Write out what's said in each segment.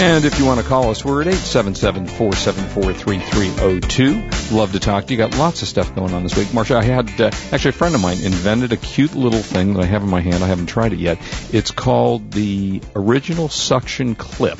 And if you want to call us, we're at 877-474-3302. Love to talk to you. Got lots of stuff going on this week. Marsha, I had, uh, actually a friend of mine invented a cute little thing that I have in my hand. I haven't tried it yet. It's called the Original Suction Clip.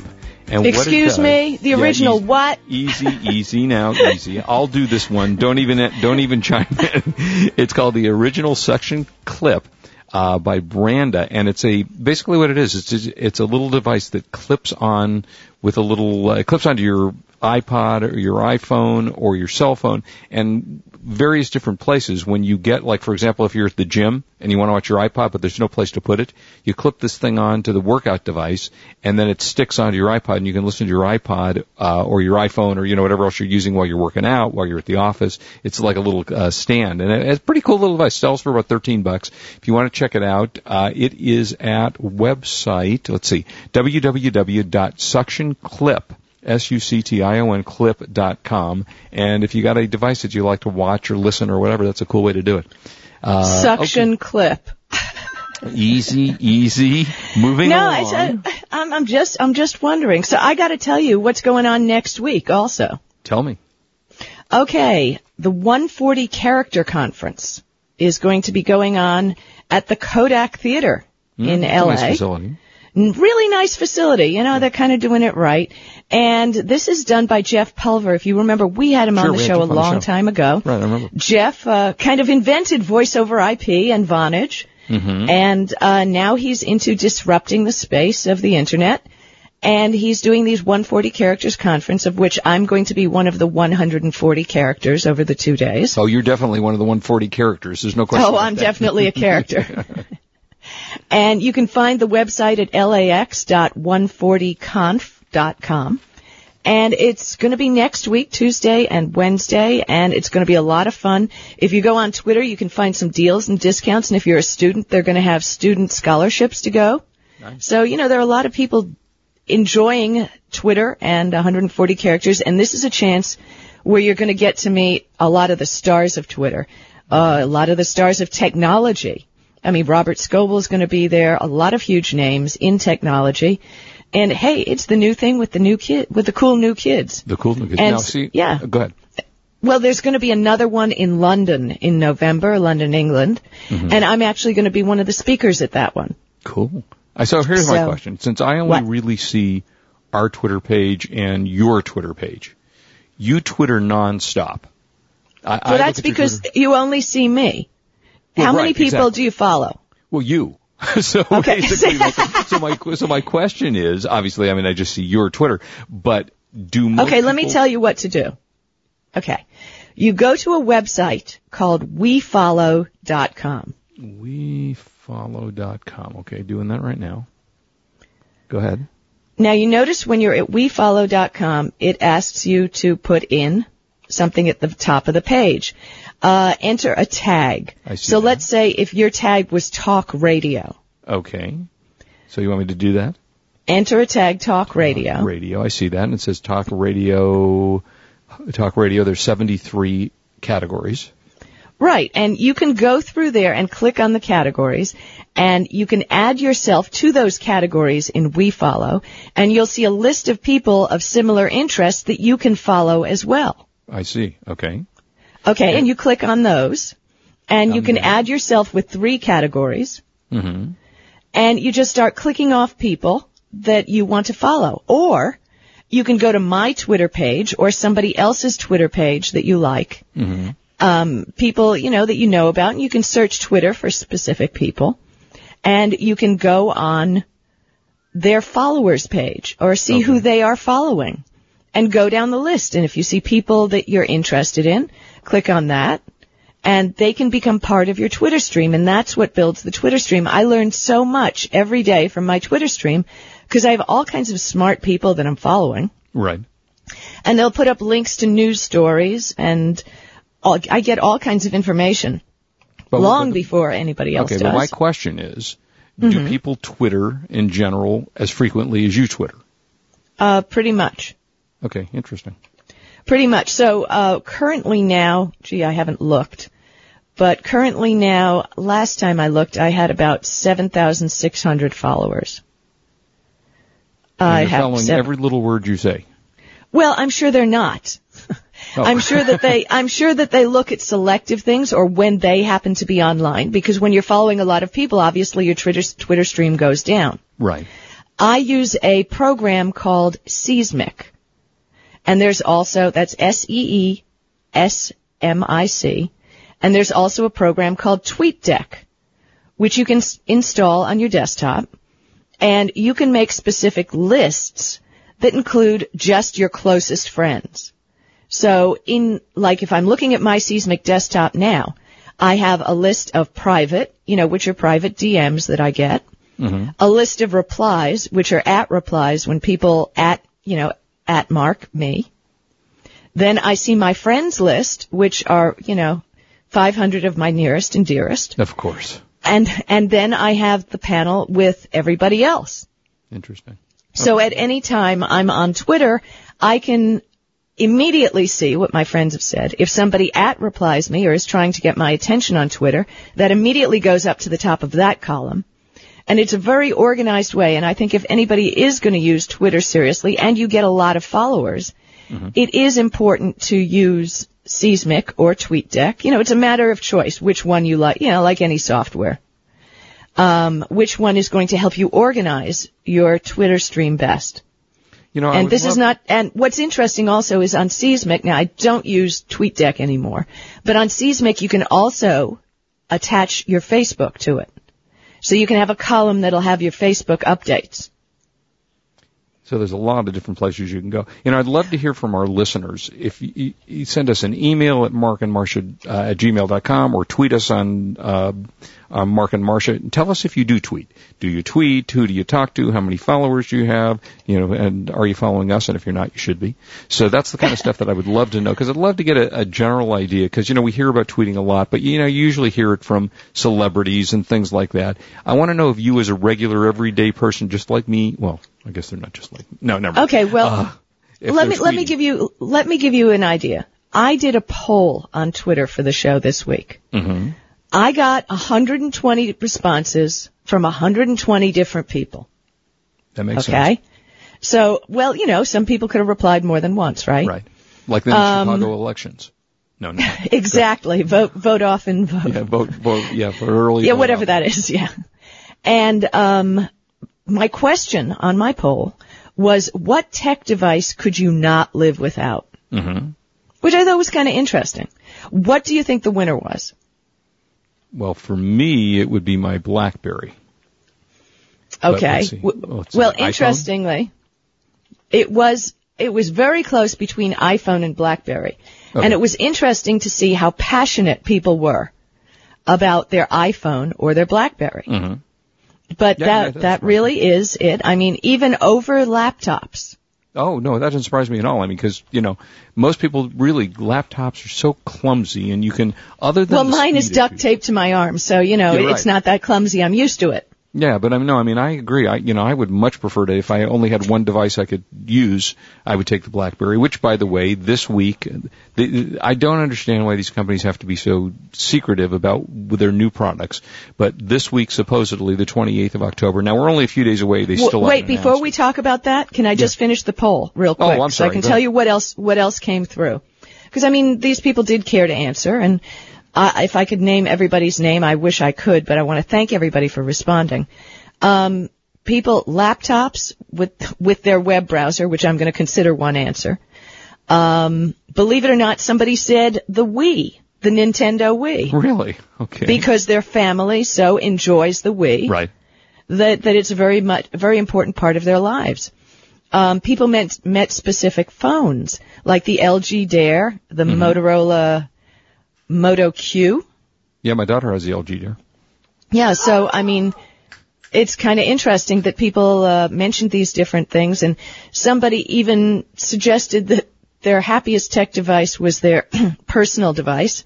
And Excuse does, me, the yeah, original easy, what? Easy, easy now, easy. I'll do this one. Don't even, don't even chime in. It's called the Original Suction Clip. Uh, by Branda, and it's a basically what it is. It's it's a little device that clips on with a little uh, clips onto your iPod or your iPhone or your cell phone and various different places. When you get like for example if you're at the gym and you want to watch your iPod but there's no place to put it you clip this thing on to the workout device and then it sticks onto your iPod and you can listen to your iPod uh, or your iPhone or you know whatever else you're using while you're working out while you're at the office. It's like a little uh, stand and it's a pretty cool little device. Sells for about 13 bucks. If you want to check it out uh, it is at website let's see www.suctionclip S-U-C-T-I-O-N clip.com. And if you got a device that you like to watch or listen or whatever, that's a cool way to do it. Uh, Suction okay. clip. easy, easy. Moving on. no, along. I, I'm, I'm just, I'm just wondering. So I got to tell you what's going on next week. Also, tell me. Okay, the 140 Character Conference is going to be going on at the Kodak Theater mm, in LA. Nice facility. Really nice facility. You know, they're kind of doing it right. And this is done by Jeff Pulver. If you remember, we had him sure, on the show a long time ago. Right, I remember. Jeff uh, kind of invented voice over IP and Vonage. Mm-hmm. And uh, now he's into disrupting the space of the internet. And he's doing these 140 characters conference, of which I'm going to be one of the 140 characters over the two days. Oh, you're definitely one of the 140 characters. There's no question. Oh, I'm that. definitely a character. and you can find the website at lax.140conf.com. And it's going to be next week, Tuesday and Wednesday, and it's going to be a lot of fun. If you go on Twitter, you can find some deals and discounts, and if you're a student, they're going to have student scholarships to go. Nice. So, you know, there are a lot of people enjoying Twitter and 140 characters, and this is a chance where you're going to get to meet a lot of the stars of Twitter, uh, a lot of the stars of technology. I mean, Robert Scoble is going to be there, a lot of huge names in technology. And hey, it's the new thing with the new kid, with the cool new kids. The cool new kids. And now, see, yeah. Go ahead. Well, there's going to be another one in London in November, London, England, Mhm. and I'm actually going to be one of the speakers at that one. Cool. I so here's my question. Since I only What? really see our Twitter page and your Twitter page, you Twitter nonstop. I, I Well, look that's because Twitter- you only see me. Well, How many right, people exactly. do you follow? Well, you. so Okay. basically, my- so my so my question is obviously, I mean, I just see your Twitter, but do Okay, let me tell you what to do. Okay. You go to a website called wefollow.com. wefollow.com. Okay, doing that right now. Go ahead. Now you notice when you're at wefollow.com, it asks you to put in something at the top of the page. Uh, enter a tag. I see So that. let's say if your tag was talk radio, Okay. So you want me to do that? enter a tag talk radio. Radio. I see that, and it says talk radio. Talk radio. There's 73 categories. Right, and you can go through there and click on the categories, and you can add yourself to those categories in WeFollow, and you'll see a list of people of similar interests that you can follow as well. I see. Okay. Okay, and you click on those, and you can add yourself with three categories, Mm-hmm. and you just start clicking off people that you want to follow. Or you can go to my Twitter page or somebody else's Twitter page that you like, Mm-hmm. um, people you know that you know about, and you can search Twitter for specific people, and you can go on their followers page or see who they are following, and go down the list. And if you see people that you're interested in, click on that, and they can become part of your Twitter stream, and that's what builds the Twitter stream. I learn so much every day from my Twitter stream because I have all kinds of smart people that I'm following Right. and they'll put up links to news stories and all, I get all kinds of information But- long but- before anybody else Okay, does. but my question is, do people Twitter in general as frequently as you Twitter? Uh, pretty much. Okay, interesting. Pretty much. So uh, currently now, gee, I haven't looked, but currently now, last time I looked, I had about seven thousand six hundred followers. And I have following seven- every little word you say. Well, I'm sure they're not. Oh. I'm sure that they I'm sure that they look at selective things or when they happen to be online because when you're following a lot of people, obviously your Twitter Twitter stream goes down. Right. I use a program called Seesmic. And there's also, that's S-E-E-S-M-I-C. And there's also a program called TweetDeck, which you can s- install on your desktop. And you can make specific lists that include just your closest friends. So in, like if I'm looking at my Seesmic desktop now, I have a list of private, you know, which are private DMs that I get mm-hmm. a list of replies, which are at replies when people at, you know, at mark me. Then I see my friends list, which are, you know, 500 of my nearest and dearest. Of course. And, and then I have the panel with everybody else. Interesting. So at any time I'm on Twitter, I can immediately see what my friends have said. If somebody at replies me or is trying to get my attention on Twitter, that immediately goes up to the top of that column. And it's a very organized way. And I think if anybody is going to use Twitter seriously and you get a lot of followers, it is important to use Seesmic or TweetDeck. You know, it's a matter of choice which one you like, you know, like any software. Um, which one is going to help you organize your Twitter stream best? You know, and this is not, and what's interesting also is on Seesmic, now I don't use TweetDeck anymore, but on Seesmic you can also attach your Facebook to it. So you can have a column that'll have your Facebook updates. So there's a lot of different places you can go. And I'd love to hear from our listeners. If you, you send us an email at markandmarsha uh, at gmail.com or tweet us on, uh, on Mark and Marsha. tell us if you do tweet. Do you tweet? Who do you talk to? How many followers do you have? You know, and are you following us? And if you're not, you should be. So that's the kind of stuff that I would love to know because I'd love to get a, a general idea because, you know, we hear about tweeting a lot, but, you know, you usually hear it from celebrities and things like that. I want to know if you as a regular everyday person just like me, well, I guess they're not just like, no, never. mind. Okay, well, Uh, let me, let me give you, let me give you an idea. I did a poll on Twitter for the show this week. Mhm. I got 120 responses from 120 different people. That makes Okay? sense. Okay. So, well, you know, some people could have replied more than once, right? Right. Like the Um, Chicago elections. No, no. Exactly. Vote, vote off and vote. yeah, vote, vote, yeah, for early. yeah, vote whatever out. that is, yeah. And um, my question on my poll was, what tech device could you not live without? Mhm. Which I thought was kind of interesting. What do you think the winner was? Well, for me, it would be my BlackBerry. Okay. let's see. W- Oh, well, interestingly, it was it was very close between iPhone and BlackBerry, Okay. and it was interesting to see how passionate people were about their iPhone or their BlackBerry. Mhm. But Yeah, yeah, that that's that right. really is it. I mean, even over laptops. Oh no, that doesn't surprise me at all. I mean, because you know, most people really laptops are so clumsy, and you can other than Well, mine is duct taped to my arm, so you know You're it's right. not that clumsy. I'm used to it. Yeah, but I mean, no, I mean, I agree. I, you know, I would much prefer to, if I only had one device I could use, I would take the BlackBerry, which by the way, this week, the, I don't understand why these companies have to be so secretive about their new products, but this week, supposedly the 28th of October, now we're only a few days away, they W- still Wait, before we talk about that, can I just finish the poll real quick? Oh, quick I'm sorry. so I can tell you what else what else came through? Because I mean, these people did care to answer, and uh, if I could name everybody's name, I wish I could, but I want to thank everybody for responding. Um, people, laptops with with their web browser, which I'm going to consider one answer. Um, believe it or not, somebody said the Wii, the Nintendo Wii, Really? Okay. because their family so enjoys the Wii right. that that it's a very much very important part of their lives. Um, people meant met specific phones like the LG Dare, the Mm-hmm. Motorola Moto Q. Yeah, my daughter has the LG Dare. Yeah, so I mean, it's kind of interesting that people uh, mentioned these different things, and somebody even suggested that their happiest tech device was their personal device.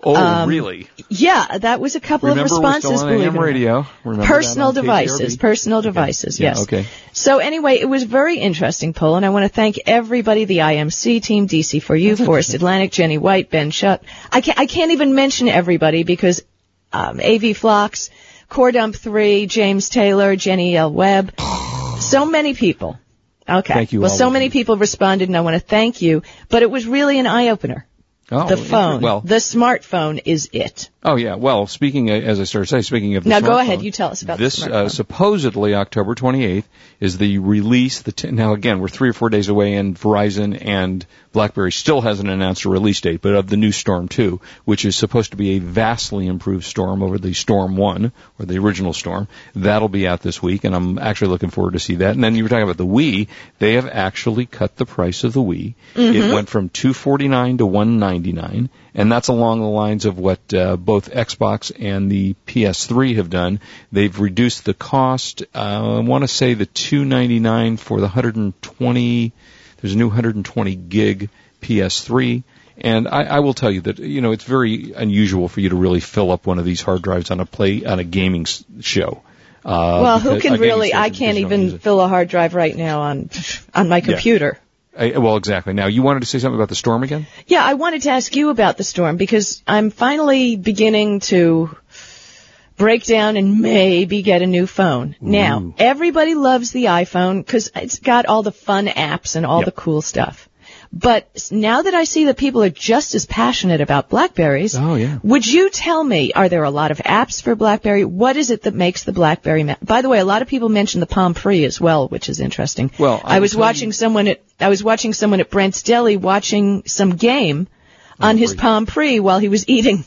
Oh, Um, really? Yeah, that was a couple Remember, of we're responses. still on AM it or not. radio. Remember personal devices, personal devices, Yeah, yes. okay. So anyway, it was very interesting poll, and I want to thank everybody, the IMC team, DC for You, Forest Atlantic, Jenny White, Ben Shutt. I can't, I can't even mention everybody because um, AV Flocks, Core Dump 3, James Taylor, Jenny L. Webb, so many people. Okay. Thank you, Well, so many you. people responded, and I want to thank you. But it was really an eye-opener. Oh, the phone, Well, the smartphone is it. Oh yeah. Well, speaking uh, as I started to say, speaking of the Now go ahead, you tell us about the this. uh, supposedly October 28th is the release. The t- now again, we're three or four days away, and Verizon and BlackBerry still hasn't announced a release date, but of the new Storm 2, which is supposed to be a vastly improved Storm over the Storm 1 or the original Storm. That'll be out this week, and I'm actually looking forward to see that. And then you were talking about the Wii. They have actually cut the price of the Wii. It went from 249 to 199, and that's along the lines of what uh, both Xbox and the PS3 have done. They've reduced the cost. Uh, I want to say the 299 for the 120. There's a new 120 gig PS3. And I, I will tell you that you know it's very unusual for you to really fill up one of these hard drives on a play on a gaming s- show. Uh, Well, who can really? I can't you don't use even fill a hard drive right now on on my computer. I, well, exactly. Now you wanted to say something about the storm again? Yeah, I wanted to ask you about the storm because I'm finally beginning to break down and maybe get a new phone. Now, everybody loves the iPhone because it's got all the fun apps and all Yep. the cool stuff. But now that I see that people are just as passionate about Blackberries, Oh, yeah. would you tell me, are there a lot of apps for BlackBerry? What is it that makes the BlackBerry? Ma- By the way, a lot of people mention the Palm Pre as well, which is interesting. Well, I I was watching you- someone at I was watching someone at Brent's Deli watching some game on his. Palm Pre while he was eating.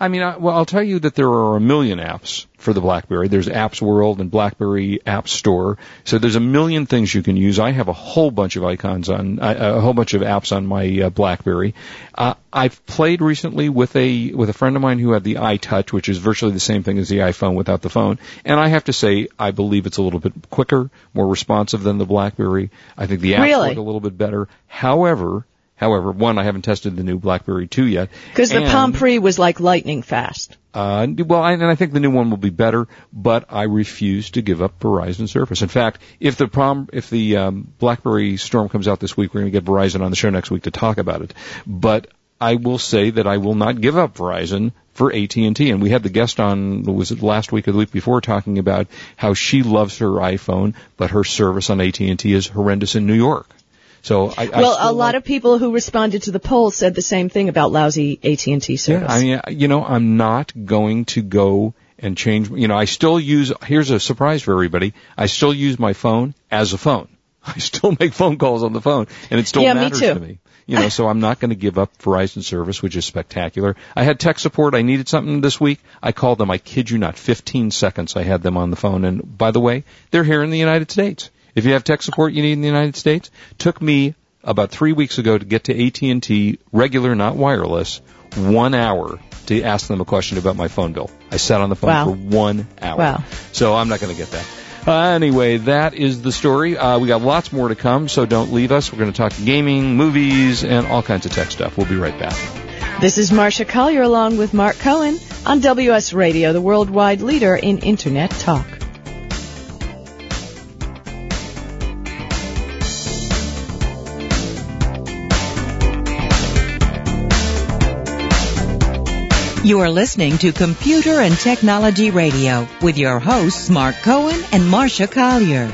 I mean, I, well, I'll tell you that there are a million apps for the BlackBerry. There's Apps World and BlackBerry App Store. So there's a million things you can use. I have a whole bunch of icons on, uh, a whole bunch of apps on my uh, BlackBerry. Uh, I've played recently with a with a friend of mine who had the iTouch, which is virtually the same thing as the iPhone without the phone. And I have to say, I believe it's a little bit quicker, more responsive than the BlackBerry. I think the apps Really? work a little bit better. However. However, one, I haven't tested the new BlackBerry 2 yet. Because the Palm Pre was like lightning fast. uh, well, I, and I think the new one will be better, but I refuse to give up Verizon service. In fact, if the prom, if the um, BlackBerry Storm comes out this week, we're going to get Verizon on the show next week to talk about it. But I will say that I will not give up Verizon for AT&T. And we had the guest on, was it last week or the week before, talking about how she loves her iPhone, but her service on AT&T is horrendous in New York. So I, I well, still a lot like- of people who responded to the poll said the same thing about lousy AT&T service. Yeah, I mean, you know, I'm not going to go and change. You know, I still use. Here's a surprise for everybody. I still use my phone as a phone. I still make phone calls on the phone, and it still Yeah, me matters too. to me. You know, so I'm not going to give up Verizon service, which is spectacular. I had tech support. I needed something this week. I called them. I kid you not, 15 seconds. I had them on the phone. And by the way, they're here in the United States. If you have tech support you need in the United States, took me about three weeks ago to get to AT&T regular, not wireless, one hour to ask them a question about my phone bill. I sat on the phone Wow. for one hour. Wow. So I'm not going to get that. Uh, anyway, that is the story. Uh, we got lots more to come, so don't leave us. We're going to talk gaming, movies, and all kinds of tech stuff. We'll be right back. This is Marsha Collier along with Mark Cohen on WS Radio, the worldwide leader in Internet talk. You are listening to Computer and Technology Radio with your hosts Mark Cohen and Marsha Collier.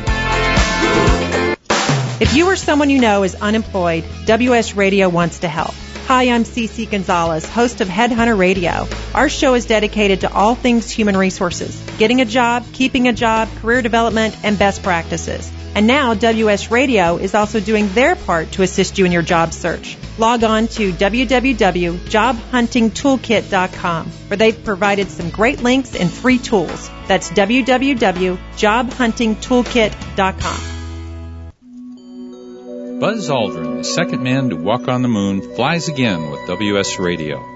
If you or someone you know is unemployed, WS Radio wants to help. Hi, I'm Cece Gonzalez, host of Headhunter Radio. Our show is dedicated to all things human resources, getting a job, keeping a job, career development, and best practices. And now WS Radio is also doing their part to assist you in your job search. Log on to www.jobhuntingtoolkit.com where they've provided some great links and free tools. That's www.jobhuntingtoolkit.com. Buzz Aldrin, the second man to walk on the moon, flies again with WS Radio.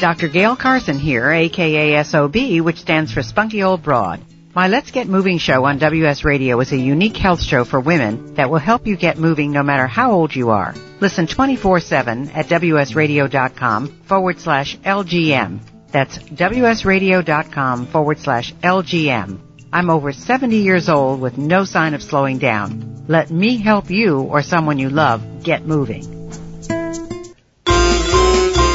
Dr. Gayle Carson here, aka SOB, which stands for Spunky Old Broad. My Let's Get Moving show on WS Radio is a unique health show for women that will help you get moving no matter how old you are. Listen 24-7 at WSRadio.com forward slash LGM. That's WSRadio.com forward slash LGM. I'm over 70 years old with no sign of slowing down. Let me help you or someone you love get moving.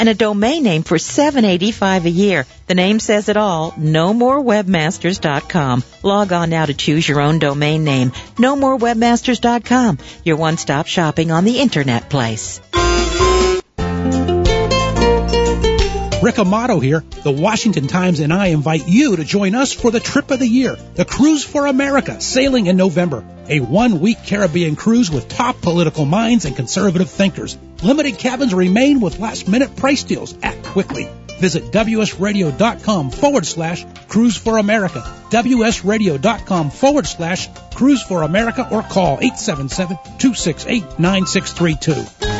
and a domain name for $7.85 a year. The name says it all. No more NoMoreWebmasters.com. Log on now to choose your own domain name. No more NoMoreWebmasters.com. Your one-stop shopping on the internet place. Rick Amato here. The Washington Times and I invite you to join us for the trip of the year, the Cruise for America, sailing in November. A one-week Caribbean cruise with top political minds and conservative thinkers. Limited cabins remain with last-minute price deals. Act quickly. Visit WSRadio.com forward slash Cruise for America. WSRadio.com forward slash Cruise for America or call 877-268-9632.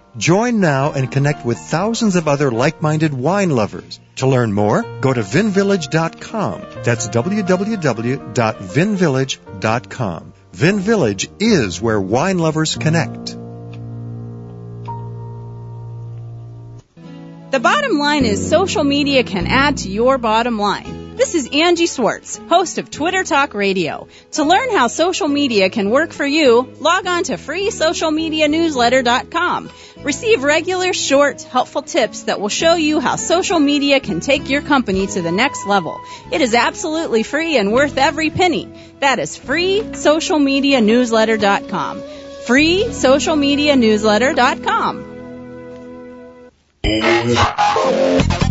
Join now and connect with thousands of other like-minded wine lovers. To learn more, go to vinvillage.com. That's www.vinvillage.com. Vin Village is where wine lovers connect. The bottom line is social media can add to your bottom line. This is Angie Swartz, host of Twitter Talk Radio. To learn how social media can work for you, log on to freesocialmedianewsletter.com. Receive regular, short, helpful tips that will show you how social media can take your company to the next level. It is absolutely free and worth every penny. That is freesocialmedianewsletter.com. freesocialmedianewsletter.com.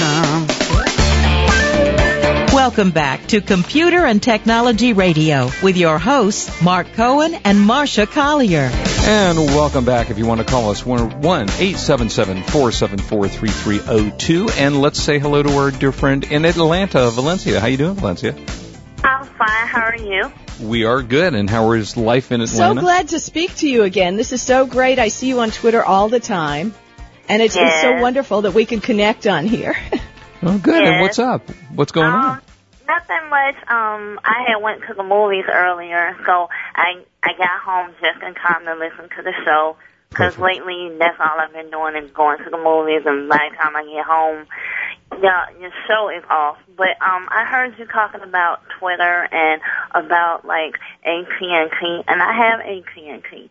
Welcome back to Computer and Technology Radio with your hosts, Mark Cohen and Marsha Collier. And welcome back. If you want to call us, 1-877-474-3302. And let's say hello to our dear friend in Atlanta, Valencia. How you doing, Valencia? I'm fine. How are you? We are good. And how is life in Atlanta? So glad to speak to you again. This is so great. I see you on Twitter all the time. And it's, it's so wonderful that we can connect on here. Oh, good. And what's up? What's going on? Um, nothing much. Um, I had went to the movies earlier, so I I got home just in time to listen to the show. Because lately, that's all I've been doing is going to the movies, and by the time I get home, yeah, your show is off. But um, I heard you talking about Twitter and about like AT and T, and I have AT and T.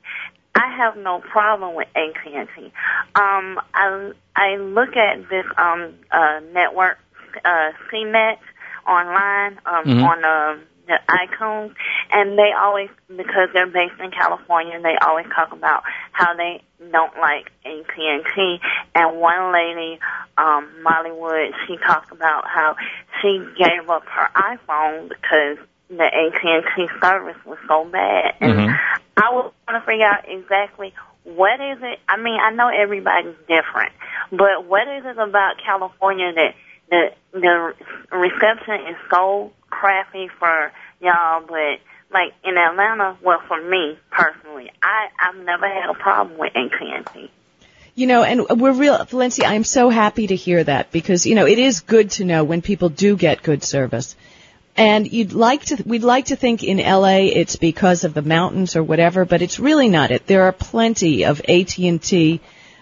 I have no problem with AT&T. Um, I I look at this um uh network uh CNET online um Mhm. on uh, the iTunes, and they always because they're based in California, they always talk about how they don't like AT&T. And one lady, um, Molly Wood, she talked about how she gave up her iPhone because the AT&T service was so bad, and Mm-hmm. I was trying to figure out exactly what is it. I mean, I know everybody's different, but what is it about California that the the reception is so crappy for y'all, but like in Atlanta, well, for me personally, I I've never had a problem with AT&T. You know, and we're real, Valencia, I'm so happy to hear that because, you know, it is good to know when people do get good service. And you'd like to, we'd like to think in LA it's because of the mountains or whatever, but it's really not it. There are plenty of AT&T,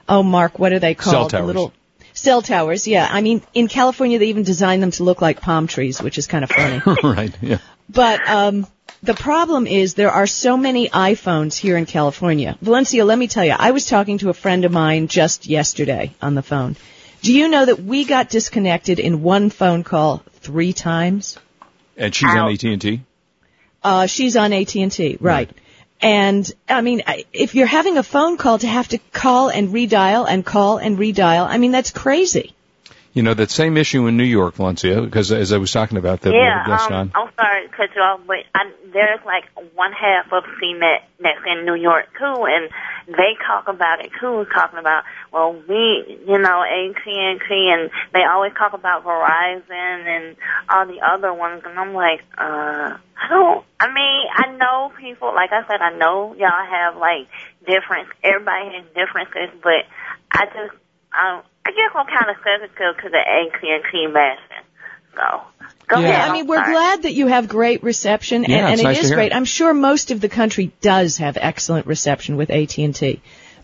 oh Mark, what are they called? Cell The towers. little cell towers, yeah. I mean, in California they even designed them to look like palm trees, which is kind of funny. right. Yeah. But um, the problem is there are so many iPhones here in California. Valencia, let me tell you, I was talking to a friend of mine just yesterday on the phone. Do you know that we got disconnected in one phone call three times? And she's on AT&T. Uh, she's on AT&T, right. And, I mean, I- if you're having a phone call to have to call and redial and call and redial, I mean, that's crazy. You know that same issue in New York, Valencia, because as I was talking about that yeah, we had guest um, on. I'm sorry to cut you off, but I, there's like one half of CNET that's in New York too, and they talk about it too, talking about well, we, you know, AT and they always talk about Verizon and all the other ones, and I'm like, uh, I don't. I mean, I know people. Like I said, I know y'all have like different. Everybody has differences, but I just, um, I guess I'm kind of sensitive to the AT and T bashing. So. Go yeah, ahead. I mean, we're sorry. glad that you have great reception, and, Yeah, and it's it nice to is hear. great. I'm sure most of the country does have excellent reception with AT&T.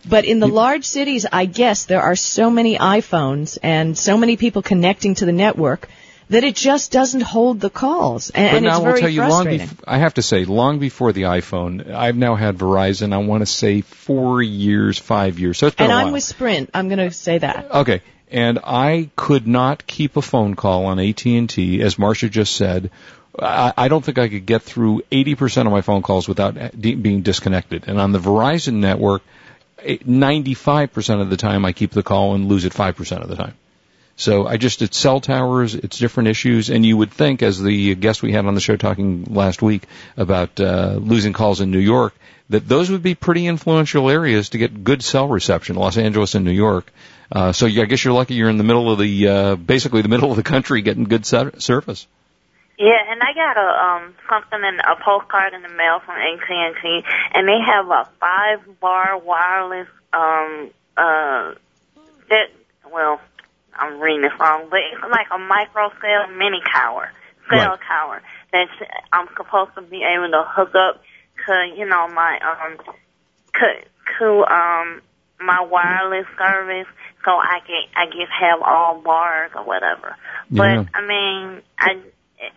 But in the large cities, I guess there are so many iPhones and so many people connecting to the network that it just doesn't hold the calls, and, But and now it's I will very tell you, long bef- I have to say, long before the iPhone, I've now had Verizon. I want to say four years, five years. So it's been and a I'm while. with Sprint. I'm going to say that. Okay, and I could not keep a phone call on AT and T, as Marsha just said. I, I don't think I could get through 80% of my phone calls without de- being disconnected. And on the Verizon network, eh, 95% of the time I keep the call and lose it 5% of the time. So I just, it's cell towers, it's different issues, and you would think, as the guest we had on the show talking last week about uh, losing calls in New York, that those would be pretty influential areas to get good cell reception, Los Angeles and New York. Uh, so I guess you're lucky you're in the middle of the, uh, basically the middle of the country getting good ser- service. Yeah, and I got a um something in a postcard in the mail from AT and T, and they have a five bar wireless um uh that well I'm reading this wrong, but it's like a micro cell mini tower, cell Right. tower that I'm supposed to be able to hook up to you know my um to to um my wireless service so I can I guess have all bars or whatever. Yeah. But I mean, I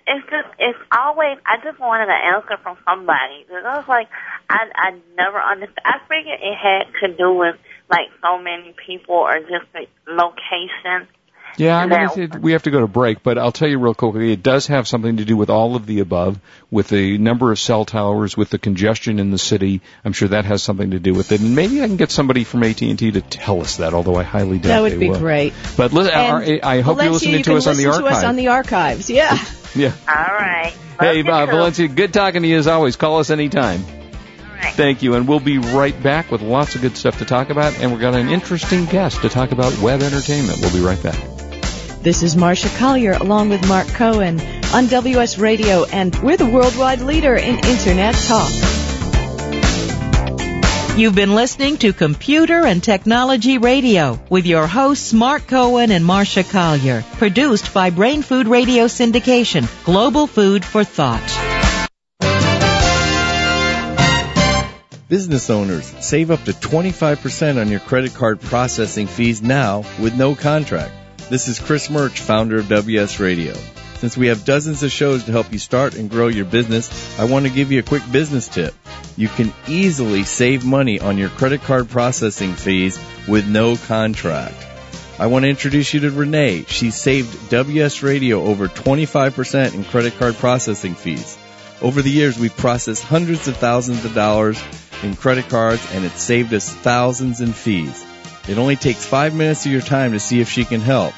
it's just it's always I just wanted an answer from somebody because I was like I I never understood. I figured it had to do with like so many people or just the location. Yeah, I mean, Now- it, it, we have to go to break, but I'll tell you real quickly, it does have something to do with all of the above, with the number of cell towers, with the congestion in the city. I'm sure that has something to do with it, and maybe I can get somebody from AT&T to tell us that, although I highly doubt That would be will. great. But listen, And I, I hope you're listening you to can us on the listen to us on the archives. Yeah. yeah. All right. Hey, you uh. Valencia, good talking to you as always. Call us anytime. Thank you, and we'll be right back with lots of good stuff to talk about, and we've got an interesting guest to talk about web entertainment. We'll be right back. This is Marsha Collier along with Mark Cohen. on WS Radio, and we're the worldwide leader in Internet talk. You've been listening to Computer and Technology Radio with your hosts Mark Cohen and Marsha Collier. Produced by Brain Food Radio Syndication, Global Food for Thought. Business owners, save up to 25% on your credit card processing fees now with no contract. This is Chris Murch, founder of WS Radio. Since we have dozens of shows to help you start and grow your business, I want to give you a quick business tip. You can easily save money on your credit card processing fees with no contract. I want to introduce you to Renee. She saved WS Radio over 25% in credit card processing fees. Over the years, we've processed hundreds of thousands of dollars in credit cards and it saved us thousands in fees. It only takes five minutes of your time to see if she can help.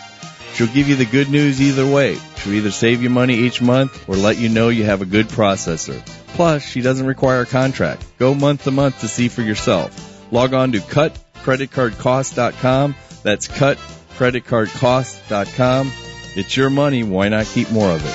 She'll give you the good news either way. She'll either save you money each month or let you know you have a good processor. Plus, she doesn't require a contract. Go month to month to see for yourself. Log on to cutcreditcardcost.com. That's cutcreditcardcost.com. It's your money. Why not keep more of it?